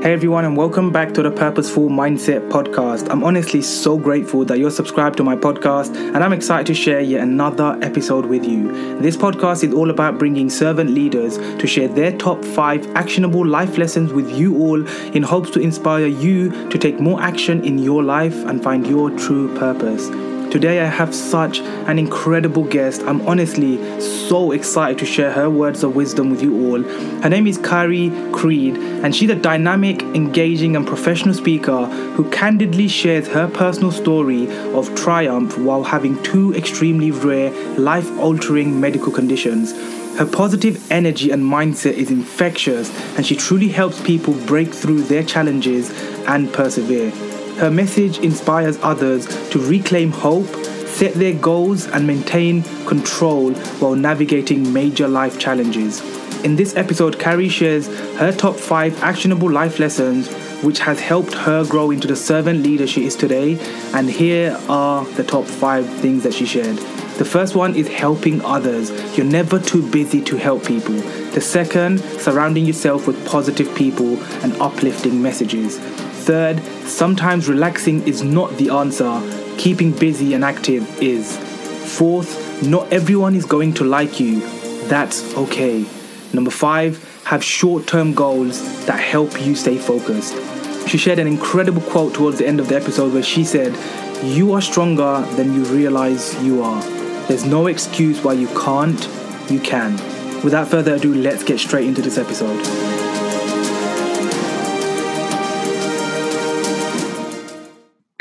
Hey everyone, and welcome back to the Purposeful Mindset Podcast. I'm honestly so grateful that you're subscribed to my podcast, and I'm excited to share yet another episode with you. This podcast is all about bringing servant leaders to share their top five actionable life lessons with you all in hopes to inspire you to take more action in your life and find your true purpose. Today, I have such an incredible guest. I'm honestly so excited to share her words of wisdom with you all. Her name is Carrie Creed, and she's a dynamic, engaging, and professional speaker who candidly shares her personal story of triumph while having two extremely rare, life altering medical conditions. Her positive energy and mindset is infectious, and she truly helps people break through their challenges and persevere. Her message inspires others to reclaim hope, set their goals, and maintain control while navigating major life challenges. In this episode, Carrie shares her top five actionable life lessons which has helped her grow into the servant leader she is today. And here are the top five things that she shared. The first one is helping others. You're never too busy to help people. The second, surrounding yourself with positive people and uplifting messages. Third, sometimes relaxing is not the answer, keeping busy and active is. Fourth, not everyone is going to like you. That's okay. Number five, have short term goals that help you stay focused. She shared an incredible quote towards the end of the episode where she said, You are stronger than you realize you are. There's no excuse why you can't, you can. Without further ado, let's get straight into this episode.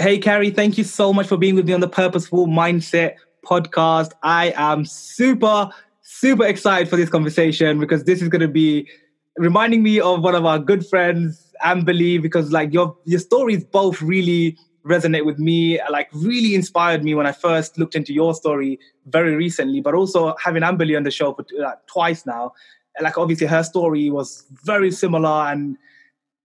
Hey, Carrie, thank you so much for being with me on the Purposeful Mindset podcast. I am super, super excited for this conversation because this is going to be reminding me of one of our good friends, Amberly, because like your your stories both really resonate with me, like really inspired me when I first looked into your story very recently, but also having Amberly on the show for like, twice now. Like obviously her story was very similar and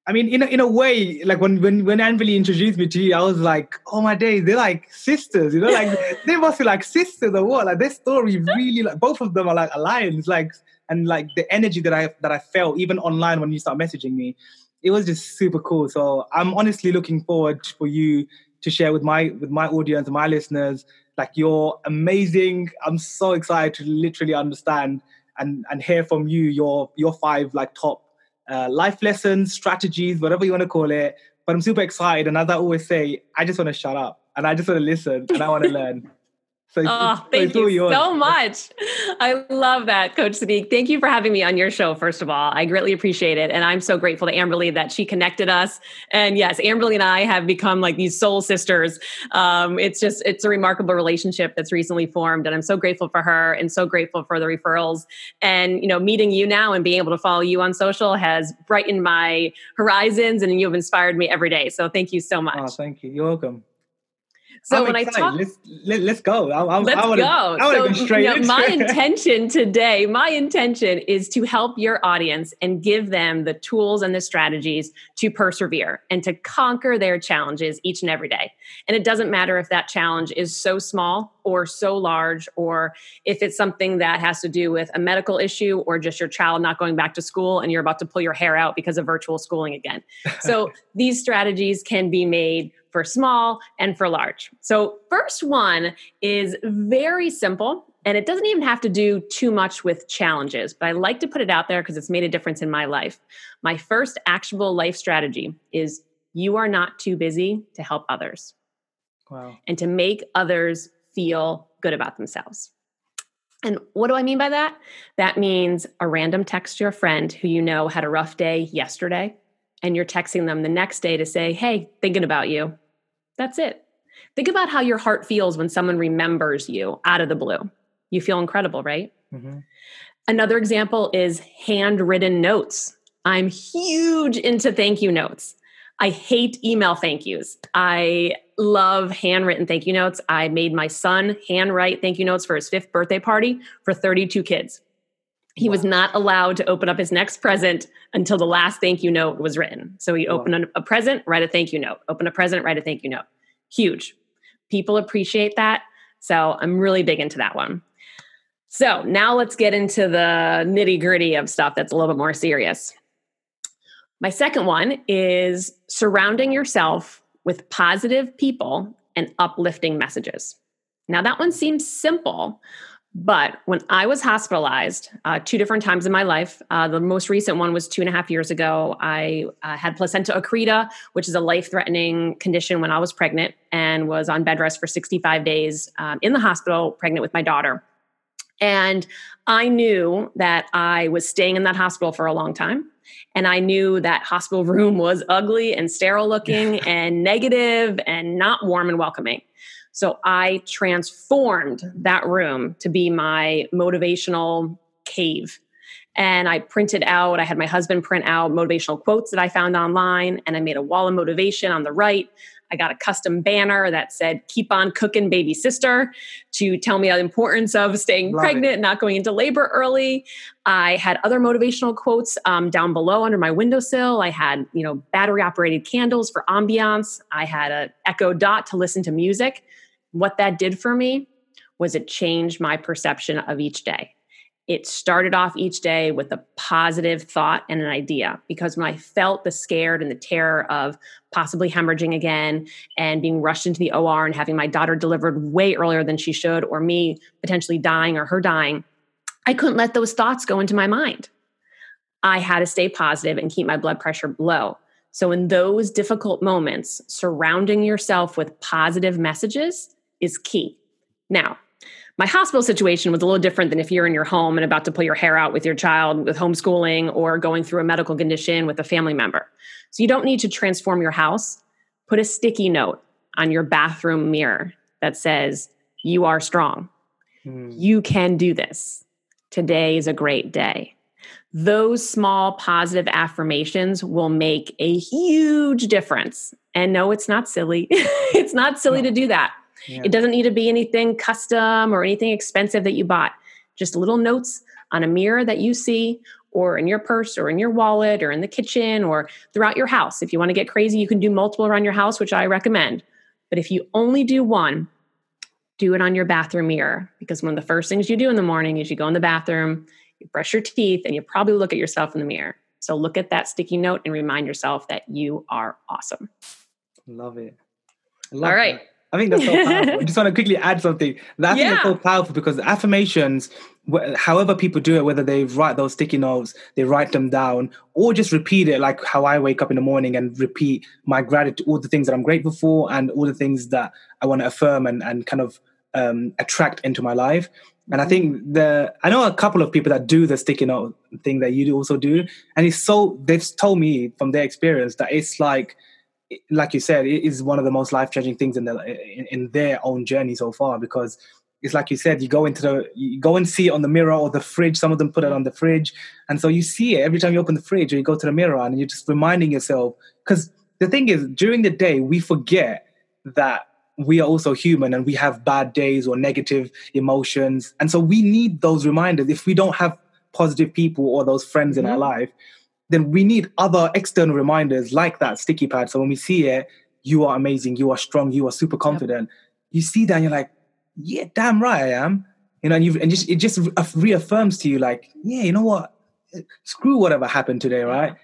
I mean, in a, in a way, like when when when Amberly introduced me to you, I was like, oh my days, they're like sisters, you know, like they must be like sisters or what? Like their story really, like both of them are like alliance, like and like the energy that I that I felt even online when you start messaging me, it was just super cool. So I'm honestly looking forward for you to share with my with my audience, my listeners, like you're amazing. I'm so excited to literally understand and and hear from you your your five like top uh, life lessons, strategies, whatever you want to call it. But I'm super excited. And as I always say, I just want to shut up and I just want to listen and I want to learn. So oh, thank you yours. so much. I love that, Coach Sadiq. Thank you for having me on your show, first of all. I greatly appreciate it. And I'm so grateful to Amberly that she connected us. And yes, Amberly and I have become like these soul sisters. Um, it's just, it's a remarkable relationship that's recently formed. And I'm so grateful for her and so grateful for the referrals. And, you know, meeting you now and being able to follow you on social has brightened my horizons and you've inspired me every day. So thank you so much. Oh, thank you. You're welcome. So I'm when excited. I talk, let's let, us let us go. I, I, let's I wanna, go. I so, go you know, my intention today, my intention is to help your audience and give them the tools and the strategies to persevere and to conquer their challenges each and every day. And it doesn't matter if that challenge is so small or so large, or if it's something that has to do with a medical issue or just your child not going back to school and you're about to pull your hair out because of virtual schooling again. So these strategies can be made for small and for large. So, first one is very simple and it doesn't even have to do too much with challenges, but I like to put it out there because it's made a difference in my life. My first actionable life strategy is you are not too busy to help others. Wow. And to make others feel good about themselves. And what do I mean by that? That means a random text to your friend who you know had a rough day yesterday, and you're texting them the next day to say, Hey, thinking about you. That's it. Think about how your heart feels when someone remembers you out of the blue. You feel incredible, right? Mm-hmm. Another example is handwritten notes. I'm huge into thank you notes. I hate email thank yous. I love handwritten thank you notes. I made my son handwrite thank you notes for his fifth birthday party for 32 kids. He wow. was not allowed to open up his next present until the last thank you note was written. So he wow. opened a, a present, write a thank you note. Open a present, write a thank you note. Huge. People appreciate that. So I'm really big into that one. So now let's get into the nitty gritty of stuff that's a little bit more serious. My second one is surrounding yourself with positive people and uplifting messages. Now, that one seems simple, but when I was hospitalized uh, two different times in my life, uh, the most recent one was two and a half years ago. I uh, had placenta accreta, which is a life threatening condition when I was pregnant and was on bed rest for 65 days um, in the hospital, pregnant with my daughter. And I knew that I was staying in that hospital for a long time. And I knew that hospital room was ugly and sterile looking and negative and not warm and welcoming. So I transformed that room to be my motivational cave. And I printed out, I had my husband print out motivational quotes that I found online, and I made a wall of motivation on the right. I got a custom banner that said, Keep on cooking, baby sister, to tell me the importance of staying Love pregnant, it. not going into labor early. I had other motivational quotes um, down below under my windowsill. I had, you know, battery operated candles for ambiance. I had a Echo Dot to listen to music. What that did for me was it changed my perception of each day it started off each day with a positive thought and an idea because when I felt the scared and the terror of possibly hemorrhaging again and being rushed into the OR and having my daughter delivered way earlier than she should, or me potentially dying or her dying, I couldn't let those thoughts go into my mind. I had to stay positive and keep my blood pressure low. So, in those difficult moments, surrounding yourself with positive messages is key. Now, my hospital situation was a little different than if you're in your home and about to pull your hair out with your child with homeschooling or going through a medical condition with a family member. So you don't need to transform your house. Put a sticky note on your bathroom mirror that says, You are strong. Mm. You can do this. Today is a great day. Those small positive affirmations will make a huge difference. And no, it's not silly. it's not silly no. to do that. Yeah. It doesn't need to be anything custom or anything expensive that you bought. Just little notes on a mirror that you see or in your purse or in your wallet or in the kitchen or throughout your house. If you want to get crazy, you can do multiple around your house, which I recommend. But if you only do one, do it on your bathroom mirror because one of the first things you do in the morning is you go in the bathroom, you brush your teeth, and you probably look at yourself in the mirror. So look at that sticky note and remind yourself that you are awesome. Love it. Love All right. That. I think that's so powerful. I just want to quickly add something. I think yeah. that's so powerful because affirmations, however people do it, whether they write those sticky notes, they write them down, or just repeat it, like how I wake up in the morning and repeat my gratitude, all the things that I'm grateful for, and all the things that I want to affirm and, and kind of um, attract into my life. And I think the I know a couple of people that do the sticky note thing that you do also do, and it's so they've told me from their experience that it's like like you said, it is one of the most life changing things in, the, in, in their own journey so far because it's like you said, you go into the, you go and see it on the mirror or the fridge. Some of them put it on the fridge, and so you see it every time you open the fridge or you go to the mirror, and you're just reminding yourself. Because the thing is, during the day, we forget that we are also human and we have bad days or negative emotions, and so we need those reminders. If we don't have positive people or those friends mm-hmm. in our mm-hmm. life, then we need other external reminders like that sticky pad. So when we see it, you are amazing, you are strong, you are super confident. Yep. You see that and you're like, yeah, damn right I am. You know, and you and just it just reaffirms to you like, yeah, you know what? Screw whatever happened today, right?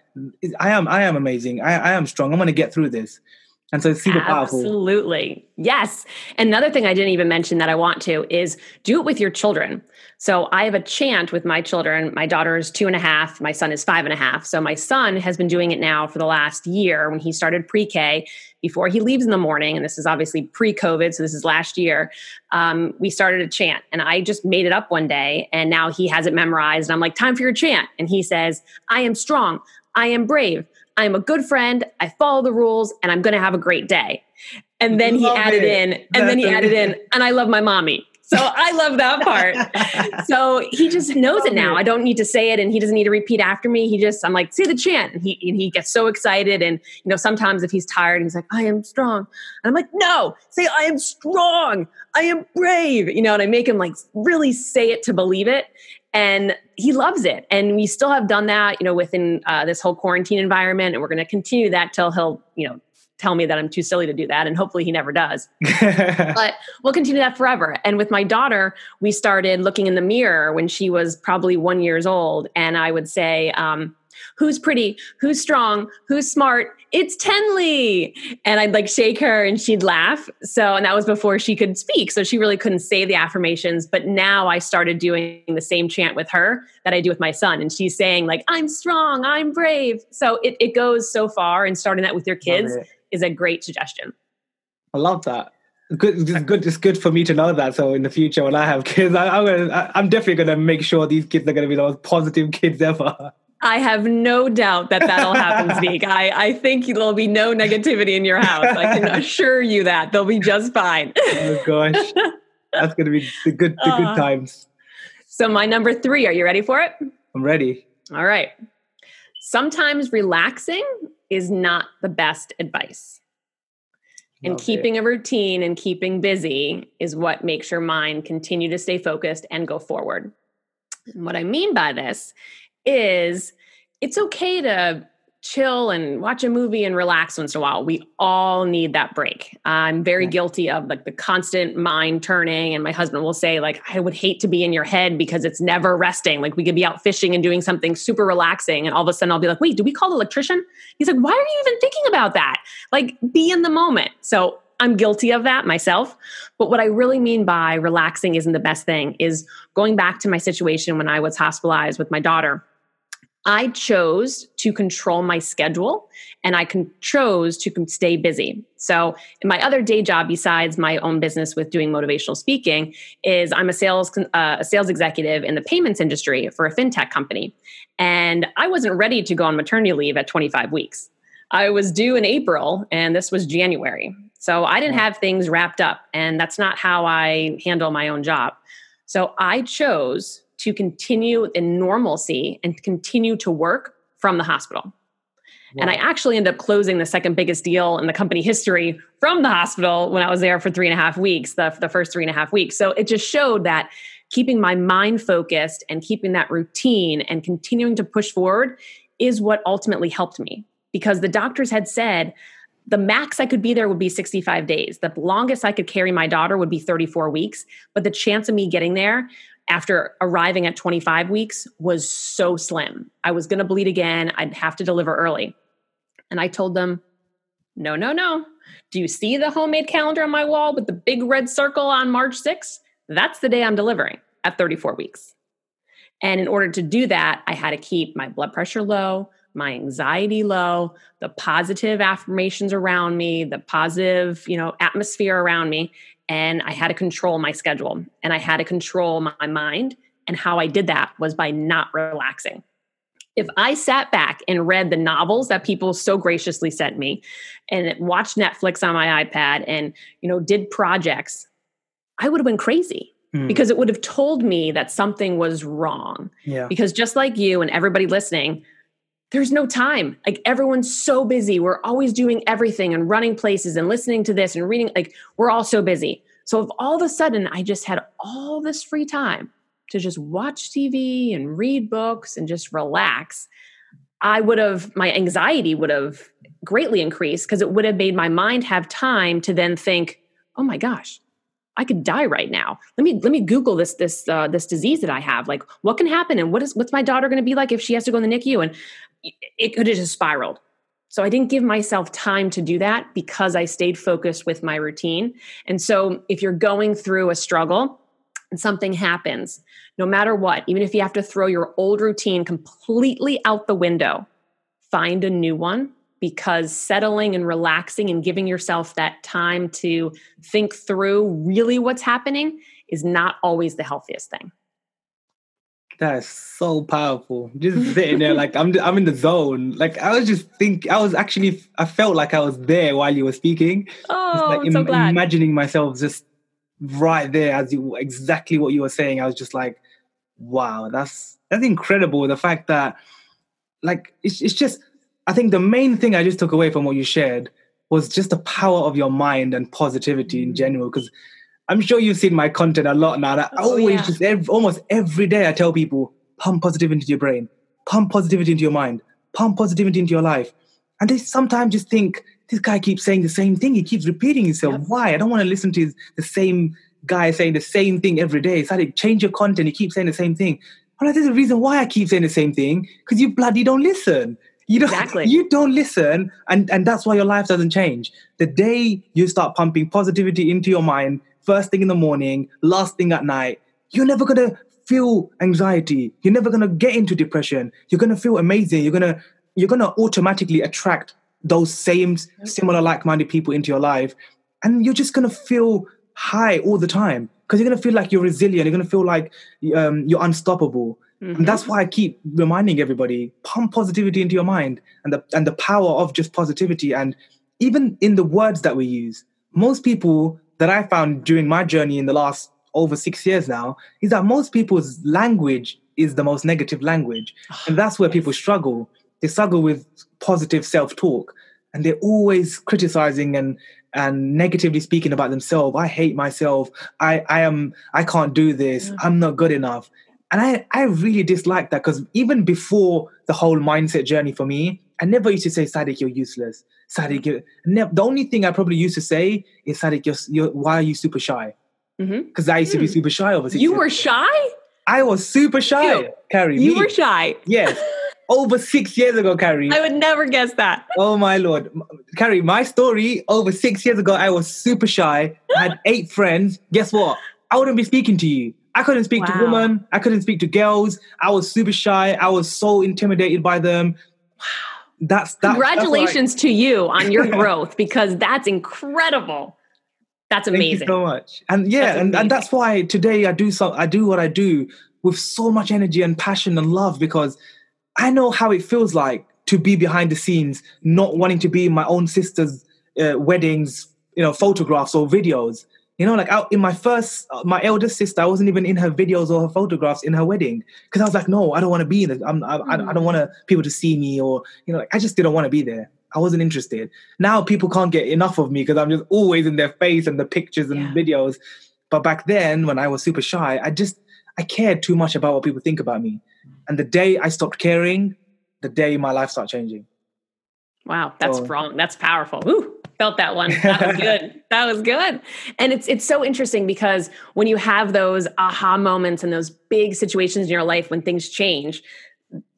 I am I am amazing. I, I am strong. I'm gonna get through this. And so it's super powerful. Absolutely. Yes. Another thing I didn't even mention that I want to is do it with your children. So I have a chant with my children. My daughter is two and a half. My son is five and a half. So my son has been doing it now for the last year when he started pre K. Before he leaves in the morning, and this is obviously pre COVID, so this is last year, um, we started a chant. And I just made it up one day, and now he has it memorized. And I'm like, time for your chant. And he says, I am strong. I am brave. I'm a good friend. I follow the rules and I'm going to have a great day. And then he added it. in, and That's then he added in, and I love my mommy. So I love that part. so he just knows it now. I don't need to say it and he doesn't need to repeat after me. He just, I'm like, say the chant. And he, and he gets so excited. And, you know, sometimes if he's tired, he's like, I am strong. And I'm like, no, say, I am strong. I am brave. You know, and I make him like really say it to believe it and he loves it. And we still have done that you know within uh, this whole quarantine environment and we're going to continue that till he'll you know tell me that i'm too silly to do that and hopefully he never does. But we'll continue that forever. And with my daughter we started looking in the mirror when she was probably one years old and i would say um, who's pretty, who's strong, who's smart. It's Tenley. And I'd like shake her and she'd laugh. So, and that was before she could speak. So she really couldn't say the affirmations. But now I started doing the same chant with her that I do with my son. And she's saying, like, I'm strong, I'm brave. So it, it goes so far. And starting that with your kids is a great suggestion. I love that good it's good it's good for me to know that so in the future when i have kids I, am gonna i'm definitely gonna make sure these kids are gonna be the most positive kids ever I have no doubt that that'll happen, Zeke. I, I think there'll be no negativity in your house. I can assure you that they'll be just fine. oh gosh, that's going to be the good the good uh, times. So my number three, are you ready for it? I'm ready. All right. Sometimes relaxing is not the best advice. And Love keeping it. a routine and keeping busy is what makes your mind continue to stay focused and go forward. And what I mean by this is it's okay to chill and watch a movie and relax once in a while. We all need that break. I'm very guilty of like the constant mind turning and my husband will say like I would hate to be in your head because it's never resting. Like we could be out fishing and doing something super relaxing and all of a sudden I'll be like, "Wait, do we call the electrician?" He's like, "Why are you even thinking about that?" Like be in the moment. So I'm guilty of that myself. But what I really mean by relaxing isn't the best thing is going back to my situation when I was hospitalized with my daughter I chose to control my schedule and I con- chose to stay busy. So, in my other day job, besides my own business with doing motivational speaking, is I'm a sales uh, a sales executive in the payments industry for a fintech company, and I wasn't ready to go on maternity leave at 25 weeks. I was due in April, and this was January, so I didn't have things wrapped up, and that's not how I handle my own job. So I chose to continue in normalcy and continue to work from the hospital. Wow. And I actually ended up closing the second biggest deal in the company history from the hospital when I was there for three and a half weeks, the, the first three and a half weeks. So it just showed that keeping my mind focused and keeping that routine and continuing to push forward is what ultimately helped me because the doctors had said the max I could be there would be 65 days. The longest I could carry my daughter would be 34 weeks. But the chance of me getting there after arriving at 25 weeks was so slim. I was going to bleed again. I'd have to deliver early. And I told them, no, no, no. Do you see the homemade calendar on my wall with the big red circle on March 6th? That's the day I'm delivering at 34 weeks. And in order to do that, I had to keep my blood pressure low, my anxiety low, the positive affirmations around me, the positive, you know, atmosphere around me, and I had to control my schedule and I had to control my mind. And how I did that was by not relaxing. If I sat back and read the novels that people so graciously sent me and watched Netflix on my iPad and, you know, did projects, I would have been crazy mm. because it would have told me that something was wrong. Yeah. Because just like you and everybody listening, there's no time. Like everyone's so busy. We're always doing everything and running places and listening to this and reading. Like we're all so busy. So if all of a sudden I just had all this free time to just watch TV and read books and just relax, I would have, my anxiety would have greatly increased because it would have made my mind have time to then think, oh my gosh, I could die right now. Let me let me Google this this uh, this disease that I have. Like, what can happen, and what is what's my daughter going to be like if she has to go in the NICU? And it could have just spiraled. So I didn't give myself time to do that because I stayed focused with my routine. And so if you're going through a struggle and something happens, no matter what, even if you have to throw your old routine completely out the window, find a new one because settling and relaxing and giving yourself that time to think through really what's happening is not always the healthiest thing. That's so powerful. Just sitting there, like I'm, I'm in the zone. Like I was just think, I was actually, I felt like I was there while you were speaking. Oh, like I'm so glad. Imagining myself just right there as you exactly what you were saying. I was just like, wow, that's that's incredible. The fact that, like, it's it's just. I think the main thing I just took away from what you shared was just the power of your mind and positivity in general. Because I'm sure you've seen my content a lot now. That oh, always yeah. just every, almost every day I tell people pump positivity into your brain, pump positivity into your mind, pump positivity into your life. And they sometimes just think this guy keeps saying the same thing. He keeps repeating himself. Yep. Why? I don't want to listen to the same guy saying the same thing every day. It's like change your content. He keeps saying the same thing. Well, there's a reason why I keep saying the same thing because you bloody don't listen. You don't, Exactly. you don't listen, and, and that's why your life doesn't change. The day you start pumping positivity into your mind, first thing in the morning, last thing at night, you're never gonna feel anxiety. You're never gonna get into depression. You're gonna feel amazing. You're gonna you're gonna automatically attract those same similar like-minded people into your life, and you're just gonna feel high all the time because you're gonna feel like you're resilient. You're gonna feel like um, you're unstoppable. Mhm. And that's why I keep reminding everybody: pump positivity into your mind, and the and the power of just positivity. And even in the words that we use, most people that I found during my journey in the last over six years now is that most people's language is the most negative language, and that's where people struggle. They struggle with positive self-talk, and they're always criticizing and and negatively speaking about themselves. I hate myself. I I am I can't do this. Yeah. I'm not good enough. And I, I really dislike that because even before the whole mindset journey for me, I never used to say, Sadiq, you're useless. Sadiq, you're... The only thing I probably used to say is, Sadiq, you're, you're, why are you super shy? Because I used to be Hmm. super shy over You were shy? I was super shy, You- Carrie. You me. were shy. Yes. Over six years ago, Carrie. I would never guess that. Oh my lord, Carrie! My story over six years ago. I was super shy. I had eight friends. Guess what? I wouldn't be speaking to you. I couldn't speak to women. I couldn't speak to girls. I was super shy. I was so intimidated by them. Wow. That's that. Congratulations to you on your growth because that's incredible. That's Thank you amazing. so much. And yeah, That's and, and that's why today I do so I do what I do with so much energy and passion and love because I know how it feels like to be behind the scenes, not wanting to be in my own sister's uh, weddings, you know, photographs or videos. You know, like out in my first, uh, my eldest sister, I wasn't even in her videos or her photographs in her wedding because I was like, no, I don't want to be in it. I'm, I, I, I don't want to people to see me or you know, like, I just didn't want to be there. I wasn't interested. Now people can't get enough of me because I'm just always in their face and the pictures and Yeah. videos. But back then, when I was super shy, I just I cared too much about what people think about me. And the day I stopped caring, the day my life started changing. Wow, that's So- strong. That's powerful. Ooh, felt that one. That was good. that was good. And it's it's so interesting because when you have those aha moments and those big situations in your life when things change,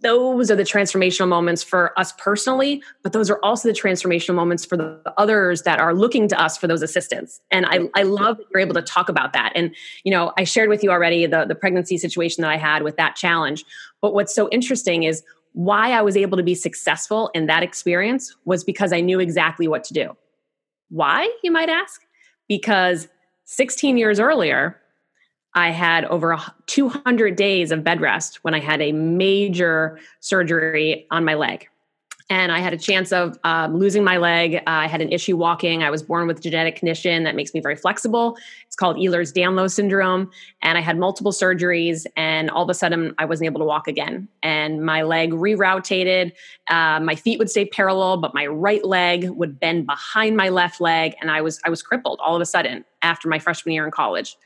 those are the transformational moments for us personally, but those are also the transformational moments for the others that are looking to us for those assistance. And I, I love that you're able to talk about that. And, you know, I shared with you already the, the pregnancy situation that I had with that challenge. But what's so interesting is why I was able to be successful in that experience was because I knew exactly what to do. Why, you might ask? Because 16 years earlier, I had over 200 days of bed rest when I had a major surgery on my leg. And I had a chance of um, losing my leg. I had an issue walking. I was born with a genetic condition that makes me very flexible. It's called Ehlers Danlos syndrome. And I had multiple surgeries, and all of a sudden, I wasn't able to walk again. And my leg rerotated. Uh, my feet would stay parallel, but my right leg would bend behind my left leg, and I was I was crippled all of a sudden after my freshman year in college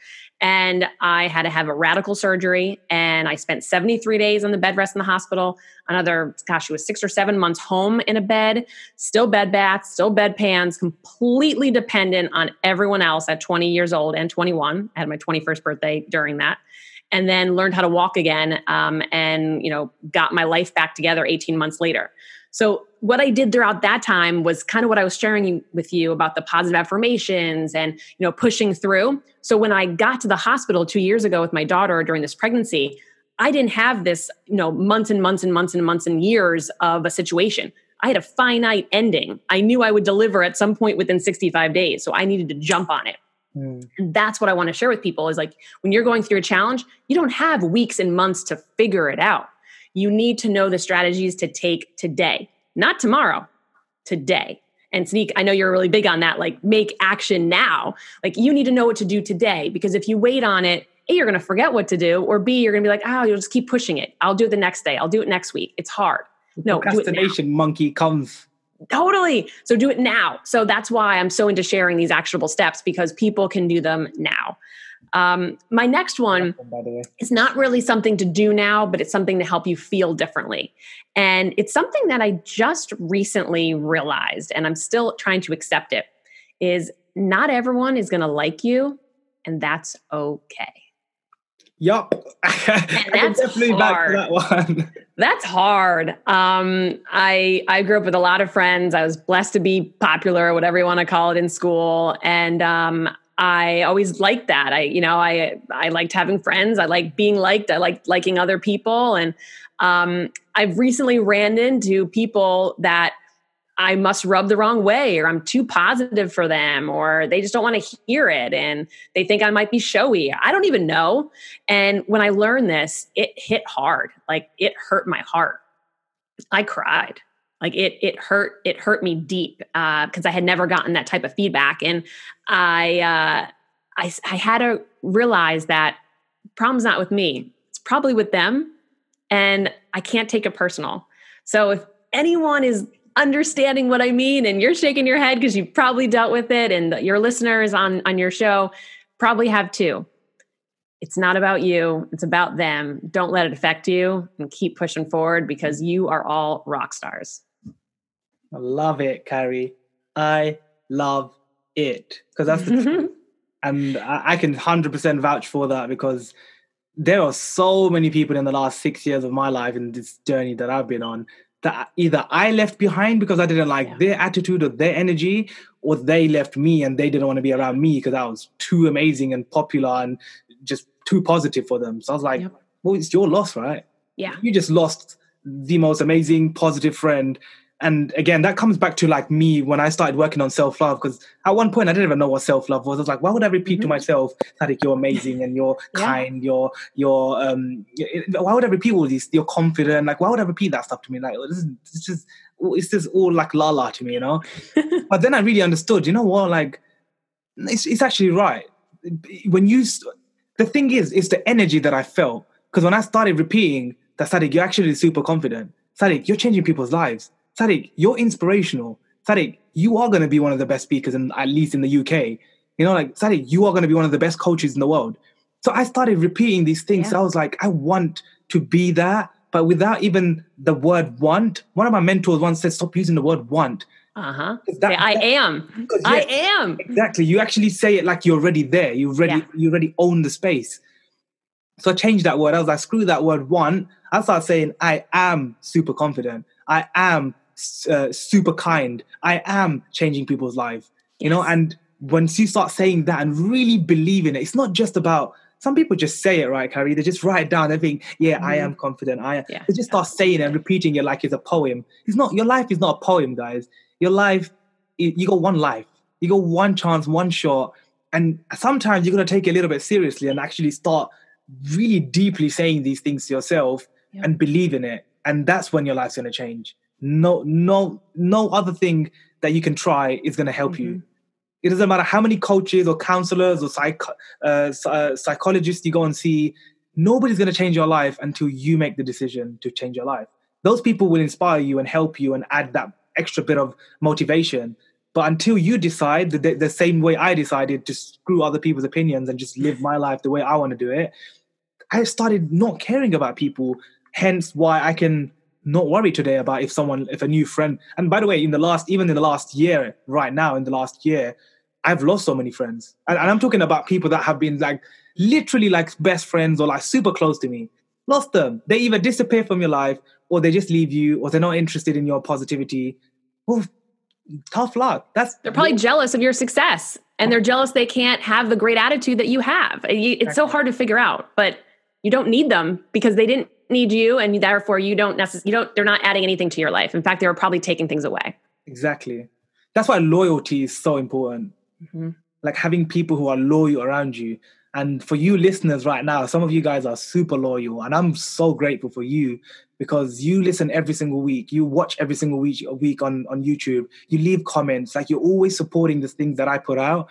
and I had to have a radical surgery. And I spent 73 days on the bed rest in the hospital. Another, gosh, it was six or seven months home in a bed, still bed baths, still bed pans, completely dependent on everyone else at 20 years old and 21. I had my 21st birthday during that. And then learned how to walk again um, and, you know, got my life back together 18 months later. So what I did throughout that time was kind of what I was sharing with you about the positive affirmations and you know pushing through. So when I got to the hospital 2 years ago with my daughter during this pregnancy, I didn't have this, you know, months and months and months and months and years of a situation. I had a finite ending. I knew I would deliver at some point within 65 days, so I needed to jump on it. Mm. And that's what I want to share with people is like when you're going through a challenge, you don't have weeks and months to figure it out. You need to know the strategies to take today, not tomorrow, today. And Sneak, I know you're really big on that, like make action now. Like you need to know what to do today because if you wait on it, A, you're going to forget what to do, or B, you're going to be like, oh, you'll just keep pushing it. I'll do it the next day. I'll do it next week. It's hard. No, do it now. Procrastination monkey comes. Totally. So do it now. So that's why I'm so into sharing these actionable steps because people can do them now. Um, my next one By the way, it's not really something to do now, but it's something to help you feel differently. And it's something that I just recently realized, and I'm still trying to accept it, is not everyone is going to like you, and that's okay. Yup. that's definitely hard. back that one. That's hard. Um, I I grew up with a lot of friends. I was blessed to be popular, whatever you want to call it, in school, and um, I always liked that. I you know I I liked having friends. I like being liked. I like liking other people, and um, I've recently ran into people that I must rub the wrong way or I'm too positive for them or they just don't want to hear it and they think I might be showy. I don't even know. And when I learned this, it hit hard. Like it hurt my heart. I cried. Like it it hurt it hurt me deep because uh, I had never gotten that type of feedback and I uh I I had to realize that problem's not with me. It's probably with them and I can't take it personal. So if anyone is understanding what I mean and you're shaking your head because you've probably dealt with it and your listeners on on your show probably have too. It's not about you, it's about them. Don't let it affect you and keep pushing forward because you are all rock stars. I love it, Carrie. I love it because that's the truth. And I, I can 100% vouch for that because there are so many people in the last six years of my life in this journey that I've been on that either I left behind because I didn't like yeah. their attitude or their energy, or they left me and they didn't want to be around me because I was too amazing and popular and just too positive for them. So I was like, yep. well, it's your loss, right? Yeah. You just lost the most amazing, positive friend and again that comes back to like me when i started working on self-love because at one point i didn't even know what self-love was. I was like why would i repeat mm-hmm. to myself that you're amazing and you're yeah. kind you're you're um why would i repeat all these you're confident? Like why would i repeat that stuff to me? Like this is it's just it's just all like la la to me you know? But then i really understood you know what like it's, it's actually right. When you the thing is it's the energy that i felt. Because when i started repeating that Sadiq, you're actually super confident. Sadiq, you're changing people's lives Sadiq, you're inspirational. Sadiq, you are going to be one of the best speakers, in, at least in the UK. You know, like, Sadiq, you are going to be one of the best coaches in the world. So I started repeating these things. Yeah. So I was like, I want to be that, but without even the word want. One of my mentors once said, stop using the word want. Uh-huh. That, I that, am. Yes, I am. Exactly. You actually say it like you're already there. You already yeah. you already own the space. So I changed that word. I was like, screw that word want. I started saying, I am super confident. I am uh, super kind. I am changing people's lives. Yes. You know, and once you start saying that and really believe in it, it's not just about some people just say it, right, Carrie? They just write it down. They think, yeah, mm-hmm. I am confident. I am. Yeah. They just start saying it and repeating it like it's a poem. It's not, your life is not a poem, guys. Your life, you got one life. You got one chance, one shot. And sometimes you're going to take it a little bit seriously and actually start really deeply saying these things to yourself yeah. and believe in it. And that's when your life's going to change no no no other thing that you can try is going to help mm-hmm. you it doesn't matter how many coaches or counselors or psych, uh, uh, psychologists you go and see nobody's going to change your life until you make the decision to change your life. Those people will inspire you and help you and add that extra bit of motivation. But until you decide the, the same way i decided to screw other people's opinions and just live my life the way i want to do it i started not caring about people hence why i can not worry today about if someone, if a new friend, and by the way, in the last, even in the last year, right now, in the last year, I've lost so many friends. And, and I'm talking about people that have been like literally like best friends or like super close to me. Lost them. They either disappear from your life or they just leave you or they're not interested in your positivity. Well, tough luck. That's they're probably jealous of your success and they're jealous they can't have the great attitude that you have. It's so hard to figure out, but you don't need them because they didn't need you and therefore you don't necessarily you don't they're not adding anything to your life. In fact they were probably taking things away. Exactly. That's why loyalty is so important. Mm-hmm. like having people who are loyal around you. And for you listeners right now some of you guys are super loyal and i'm so grateful for you because you listen every single week. You watch every single week week on on youtube. You leave comments. Like you're always supporting the things that i put out.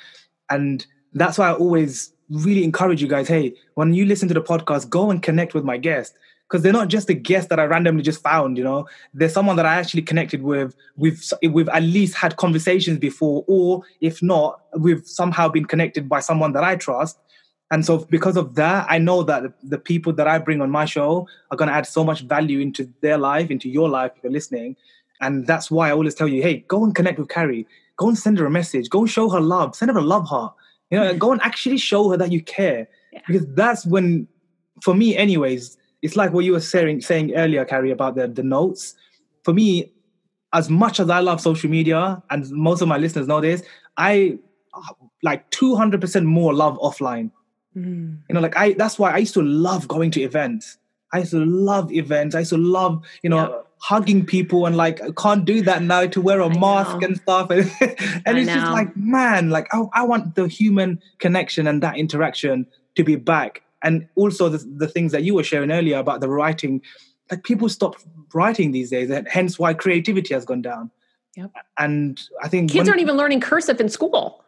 And that's why i always really encourage you guys hey when you listen to the podcast go and connect with my guest because they're not just a guest that I randomly just found. You know, they're someone that I actually connected with. We've we've at least had conversations before, or if not, we've somehow been connected by someone that I trust. And so, because of that, I know that the people that I bring on my show are going to add so much value into their life, into your life if you're listening. And that's why I always tell you, hey, go and connect with Carrie. Go and send her a message. Go and show her love. Send her a love heart. You know, go and actually show her that you care. Yeah. Because that's when for me, anyways, it's like what you were saying saying earlier, Carrie, about the the notes. For me, as much as I love social media, and most of my listeners know this, I like two hundred percent more love offline. Mm. You know, like I that's why I used to love going to events. I used to love events. I used to love, you know, yeah. hugging people and like I can't do that now to wear a I mask know. and stuff. and it's just like, man, like I, I want the human connection and that interaction to be back. And also the, the things that you were sharing earlier about the writing, like people stop writing these days, and hence why creativity has gone down. Yep. And I think kids when, aren't even learning cursive in school.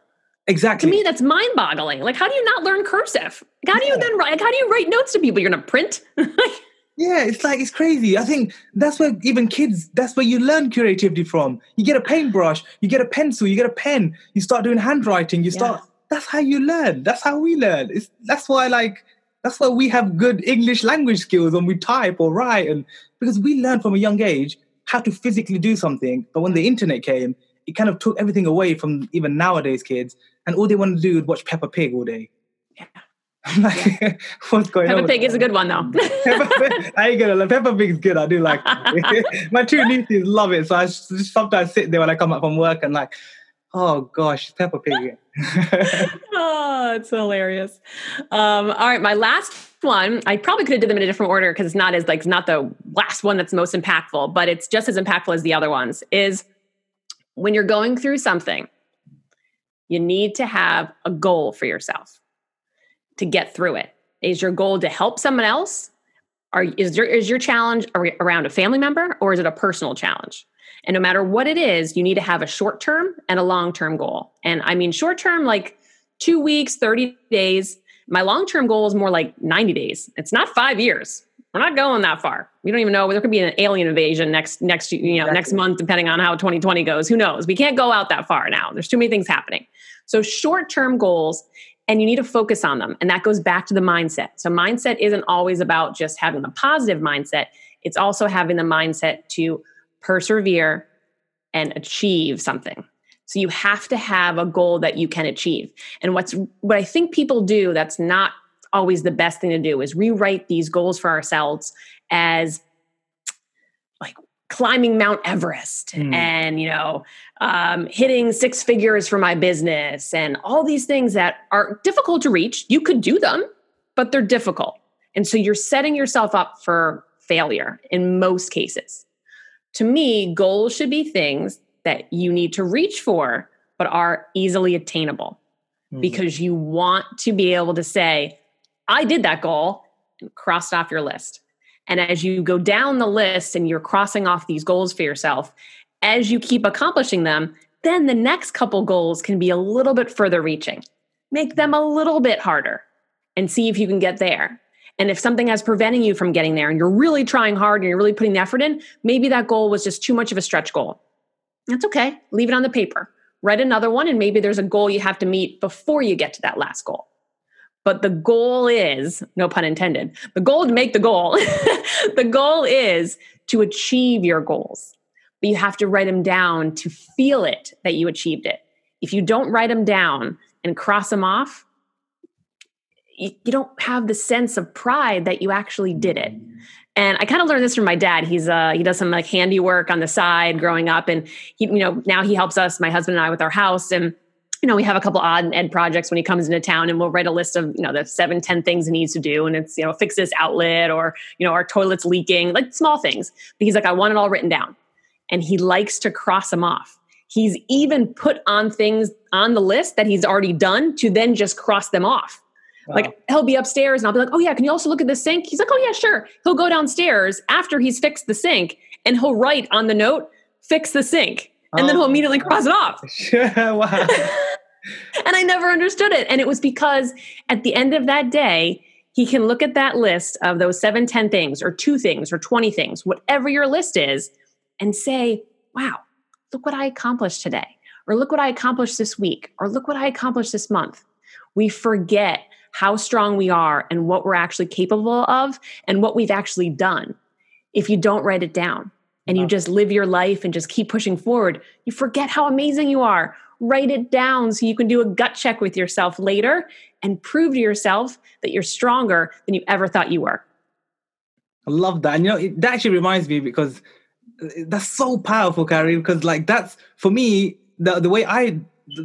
Exactly. To me, that's mind boggling. Like, how do you not learn cursive? How do you then write? How do you write notes to people? You're going to print? yeah, it's like, it's crazy. I think that's where even kids, that's where you learn creativity from. You get a paintbrush, you get a pencil, you get a pen, you start doing handwriting, you start, yeah. that's how you learn. That's how we learn. It's, that's why, like, that's why we have good English language skills when we type or write. And because we learn from a young age how to physically do something. But when the internet came, it kind of took everything away from even nowadays kids and all they want to do is watch Peppa Pig all day. Yeah. I'm like, yeah. what's going Peppa on? Peppa Pig is a good one though. Peppa, I ain't gonna lie. Peppa Pig's good. I do like. My two nieces love it. So I sometimes sit there when I come up from work and like, oh gosh, Peppa Pig. oh, it's hilarious. Um, all right, my last one, I probably could have did them in a different order because it's not as like it's not the last one that's most impactful, but it's just as impactful as the other ones. Is when you're going through something you need to have a goal for yourself to get through it. Is your goal to help someone else? Or is your, is your challenge around a family member or is it a personal challenge? And no matter what it is, you need to have a short term and a long term goal. And I mean, short term, like two weeks, 30 days. My long term goal is more like 90 days. It's not five years. We're not going that far. We don't even know there could be an alien invasion next next you know exactly. next month, depending on how 2020 goes. Who knows? We can't go out that far now. There's too many things happening. So short term goals, and you need to focus on them. And that goes back to the mindset. So mindset isn't always about just having the positive mindset. It's also having the mindset to persevere and achieve something. So you have to have a goal that you can achieve. And what's what I think people do that's not always the best thing to do is rewrite these goals for ourselves as like climbing Mount Everest mm. and, you know, um, hitting six figures for my business and all these things that are difficult to reach. You could do them, but they're difficult. And so you're setting yourself up for failure in most cases. To me, goals should be things that you need to reach for, but are easily attainable mm. because you want to be able to say, I did that goal and crossed off your list. And as you go down the list and you're crossing off these goals for yourself, as you keep accomplishing them, then the next couple goals can be a little bit further reaching. Make them a little bit harder and see if you can get there. And if something is preventing you from getting there and you're really trying hard and you're really putting the effort in, maybe that goal was just too much of a stretch goal. That's okay. Leave it on the paper. Write another one, and maybe there's a goal you have to meet before you get to that last goal. But the goal is, no pun intended, the goal to make the goal. the goal is to achieve your goals. But you have to write them down to feel it that you achieved it. If you don't write them down and cross them off, you, you don't have the sense of pride that you actually did it. And I kind of learned this from my dad. He's uh he does some like handiwork on the side growing up and he you know now he helps us my husband and I with our house and you know, we have a couple odd and ed projects when he comes into town and we'll write a list of, you know, the seven, ten things he needs to do. And it's, you know, fix this outlet or, you know, our toilet's leaking, like small things. But he's like, I want it all written down. And he likes to cross them off. He's even put on things on the list that he's already done to then just cross them off. Wow. Like oh. he'll be upstairs and I'll be like, oh yeah, can you also look at the sink? He's like, oh yeah, sure. He'll go downstairs after he's fixed the sink and he'll write on the note, fix the sink. And oh. then he'll oh. immediately cross it off. wow. and I never understood it. And it was because at the end of that day, he can look at that list of those seven, 10 things, or two things, or 20 things, whatever your list is, and say, wow, look what I accomplished today, or look what I accomplished this week, or look what I accomplished this month. We forget how strong we are and what we're actually capable of and what we've actually done if you don't write it down. and you just live your life and just keep pushing forward, you forget how amazing you are. Write it down so you can do a gut check with yourself later and prove to yourself that you're stronger than you ever thought you were. I love that. And you know, it, that actually reminds me because uh, that's so powerful, Carrie, because like that's for me, the, the way I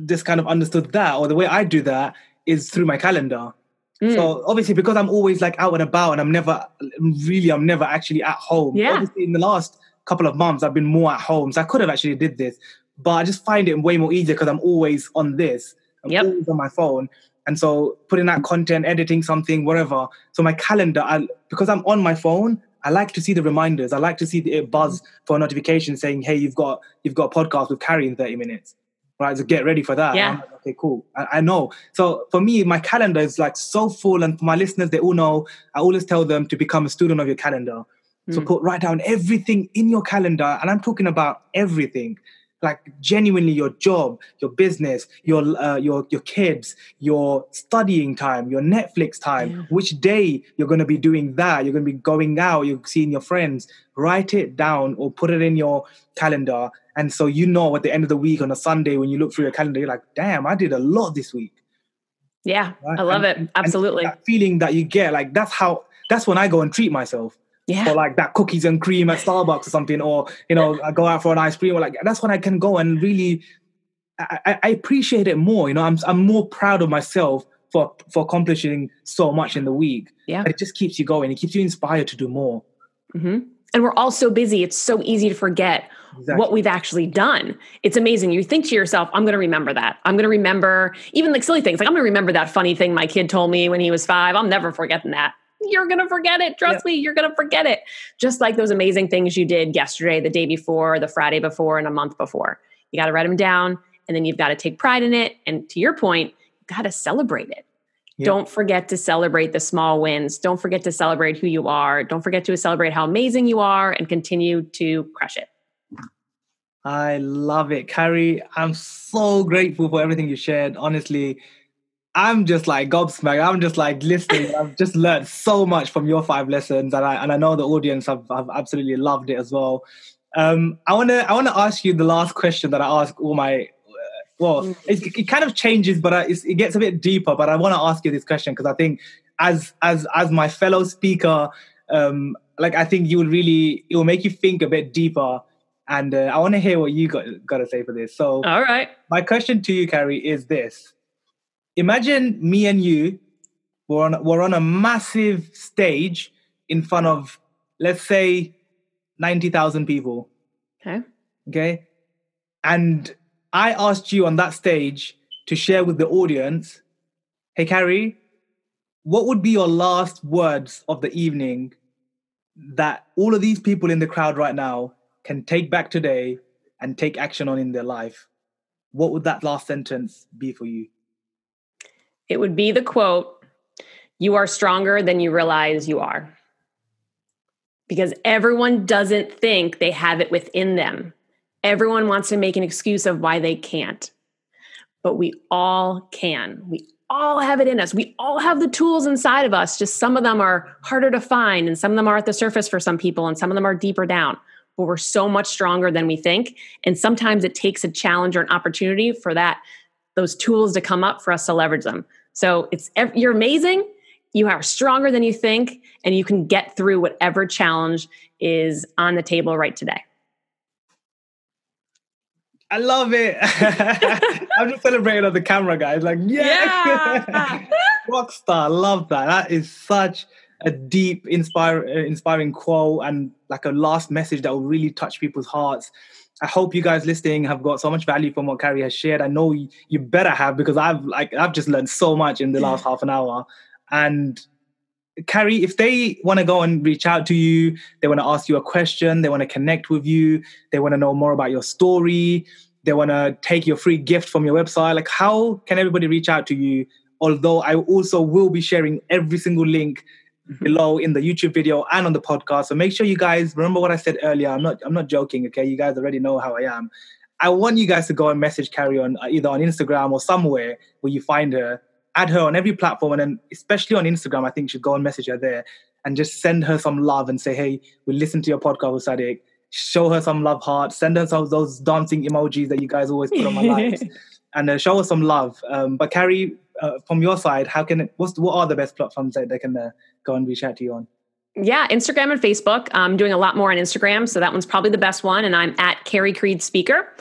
just kind of understood that or the way I do that is through my calendar. Mm. So obviously, because I'm always like out and about, and I'm never really, I'm never actually at home. Yeah. Obviously, in the last couple of months, I've been more at home, so I could have actually did this, but I just find it way more easier because I'm always on this. I'm yep. always on my phone, and so putting out content, editing something, whatever. So my calendar, I, because I'm on my phone, I like to see the reminders. I like to see it buzz for a notification saying, "Hey, you've got you've got a podcast with Carrie in 30 minutes." Right? So get ready for that. Yeah. Like, okay, cool. I, I, know. So for me, my calendar is like so full, and for my listeners, they all know. I always tell them to become a student of your calendar. Mm. So put write down everything in your calendar, and I'm talking about everything like genuinely your job, your business, your uh, your your kids, your studying time, your Netflix time, yeah. which day you're going to be doing that, you're going to be going out, you're seeing your friends. Write it down or put it in your calendar, and so you know at the end of the week on a Sunday when you look through your calendar, you're like, "Damn, I did a lot this week." Yeah, right? I love and, it. Absolutely. that feeling that you get, like that's how that's when I go and treat myself yeah. or like that cookies and cream at Starbucks or something, or you know, I go out for an ice cream, or like that's when I can go and really, I, I appreciate it more. You know, I'm I'm more proud of myself for for accomplishing so much in the week. Yeah, it just keeps you going. It keeps you inspired to do more. Mm-hmm. And we're all so busy; it's so easy to forget exactly. what we've actually done. It's amazing. You think to yourself, "I'm going to remember that. I'm going to remember even like silly things. Like I'm going to remember that funny thing my kid told me when he was five. I'm never forgetting that." You're going to forget it. Trust me, you're going to forget it. Just like those amazing things you did yesterday, the day before, the Friday before, and a month before. You got to write them down and then you've got to take pride in it. And to your point, you got to celebrate it. Don't forget to celebrate the small wins. Don't forget to celebrate who you are. Don't forget to celebrate how amazing you are and continue to crush it. I love it. Carrie, I'm so grateful for everything you shared. Honestly, I'm just like gobsmacked. I'm just like listening. I've just learned so much from your five lessons, and I and I know the audience have, have absolutely loved it as well. Um, I wanna I wanna ask you the last question that I ask all my. Well, mm. it, it kind of changes, but it gets a bit deeper. But I want to ask you this question because I think, as as as my fellow speaker, um, like I think you will really it will make you think a bit deeper and uh, I want to hear what you got got to say for this. So, all right, my question to you, Carrie, is this: imagine me and you were on, were on a massive stage in front of, let's say, 90,000 people. Okay. Okay. And I asked you on that stage to share with the audience hey, Carrie, what would be your last words of the evening that all of these people in the crowd right now can take back today and take action on in their life? What would that last sentence be for you? It would be the quote You are stronger than you realize you are. Because everyone doesn't think they have it within them. Everyone wants to make an excuse of why they can't. But we all can. We all have it in us. We all have the tools inside of us. Just some of them are harder to find, and some of them are at the surface for some people, and some of them are deeper down. But we're so much stronger than we think. And sometimes it takes a challenge or an opportunity for that, those tools to come up for us to leverage them. So it's you're amazing. You are stronger than you think, and you can get through whatever challenge is on the table right today. I love it. I'm just celebrating on the camera, guys. Like, yeah, yeah. rockstar. Love that. That is such a deep, inspire, uh, inspiring quote and like a last message that will really touch people's hearts. I hope you guys listening have got so much value from what Carrie has shared. I know you better have because I've like I've just learned so much in the last half an hour. And Carrie, if they want to go and reach out to you, they want to ask you a question, they want to connect with you, they want to know more about your story, they want to take your free gift from your website, like how can everybody reach out to you? Although I also will be sharing every single link below in the YouTube video and on the podcast. So make sure you guys remember what I said earlier. I'm not I'm not joking. Okay, you guys already know how I am. I want you guys to go and message Carrie on uh, either on Instagram or somewhere where you find her. Add her on every platform, and then especially on Instagram, I think you should go and message her there and just send her some love and say, "Hey, we listen to your podcast with Sadiq, show her some love heart. send her some those dancing emojis that you guys always put on my lives, and uh, show her some love. Um, but Carrie, uh, from your side, how can it, what's what are the best platforms that they can uh, go and reach out to you on? Yeah, Instagram and Facebook. I'm doing a lot more on Instagram, so that one's probably the best one. And I'm at Carrie Creed Speaker.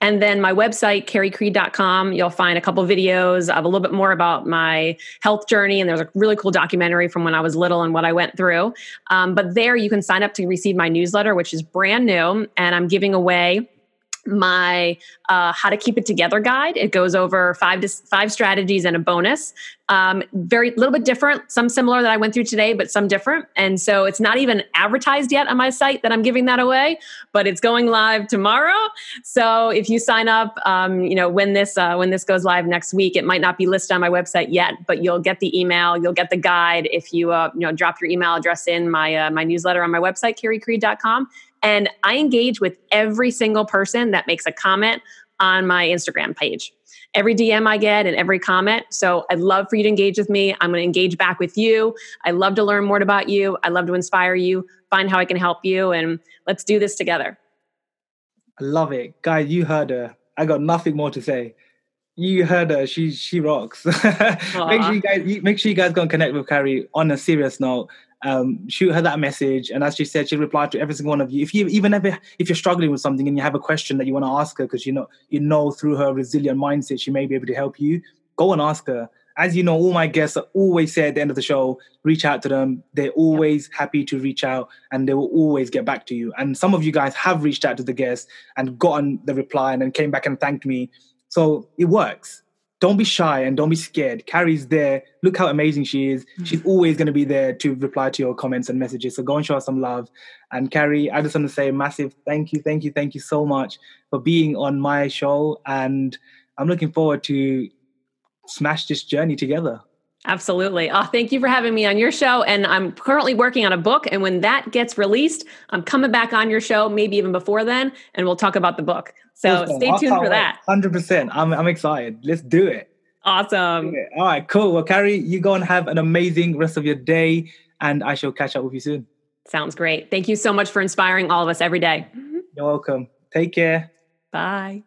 And then my website, carriecreed.com, you'll find a couple videos of a little bit more about my health journey. And there's a really cool documentary from when I was little and what I went through. Um, but there you can sign up to receive my newsletter, which is brand new. And I'm giving away my uh, how to keep it together guide. It goes over five to five strategies and a bonus um, very little bit different some similar that i went through today but some different. And so it's not even advertised yet on my site that i'm giving that away but it's going live tomorrow. So if you sign up um, you know when this uh, when this goes live next week it might not be listed on my website yet but you'll get the email you'll get the guide if you uh, you know drop your email address in my uh, my newsletter on my website carriecreed.com and I engage with every single person that makes a comment on my Instagram page. Every DM I get and every comment. So I'd love for you to engage with me. I'm going to engage back with you. I love to learn more about you. I love to inspire you, find how I can help you, and let's do this together. I love it. Guys, you heard her. I got nothing more to say. You heard her. She she rocks. make sure you guys make sure you guys go and connect with Carrie on a serious note um, shoot her that message. And as she said, she'll reply to every single one of you. If you even if, if you're struggling with something and you have a question that you want to ask her, because you know you know through her resilient mindset she may be able to help you, go and ask her. As you know, all my guests always say at the end of the show, reach out to them. They're always happy to reach out and they will always get back to you. And some of you guys have reached out to the guests and gotten the reply and then came back and thanked me. So it works don't be shy and don't be scared. Carrie's there. Look how amazing she is. Mm-hmm. She's always going to be there to reply to your comments and messages. So go and show her some love. And Carrie, I just want to say a massive thank you, thank you, thank you so much for being on my show. And I'm looking forward to smash this journey together. Absolutely. Oh, thank you for having me on your show. And I'm currently working on a book. And when that gets released, I'm coming back on your show, maybe even before then, and we'll talk about the book. So awesome. stay tuned for that. 100%. I'm, I'm excited. Let's do it. Awesome. Okay. All right, cool. Well, Carrie, you go and have an amazing rest of your day, and I shall catch up with you soon. Sounds great. Thank you so much for inspiring all of us every day. You're welcome. Take care. Bye.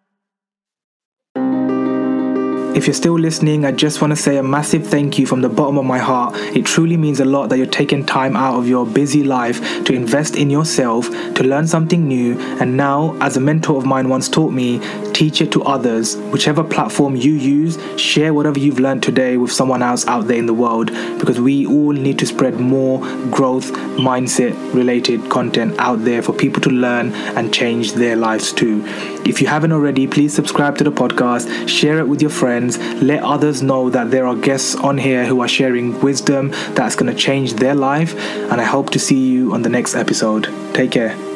If you're still listening, I just want to say a massive thank you from the bottom of my heart. It truly means a lot that you're taking time out of your busy life to invest in yourself, to learn something new, and now, as a mentor of mine once taught me, teach it to others. Whichever platform you use, share whatever you've learned today with someone else out there in the world because we all need to spread more growth mindset related content out there for people to learn and change their lives too. If you haven't already, please subscribe to the podcast, share it with your friends, let others know that there are guests on here who are sharing wisdom that's going to change their life. And I hope to see you on the next episode. Take care.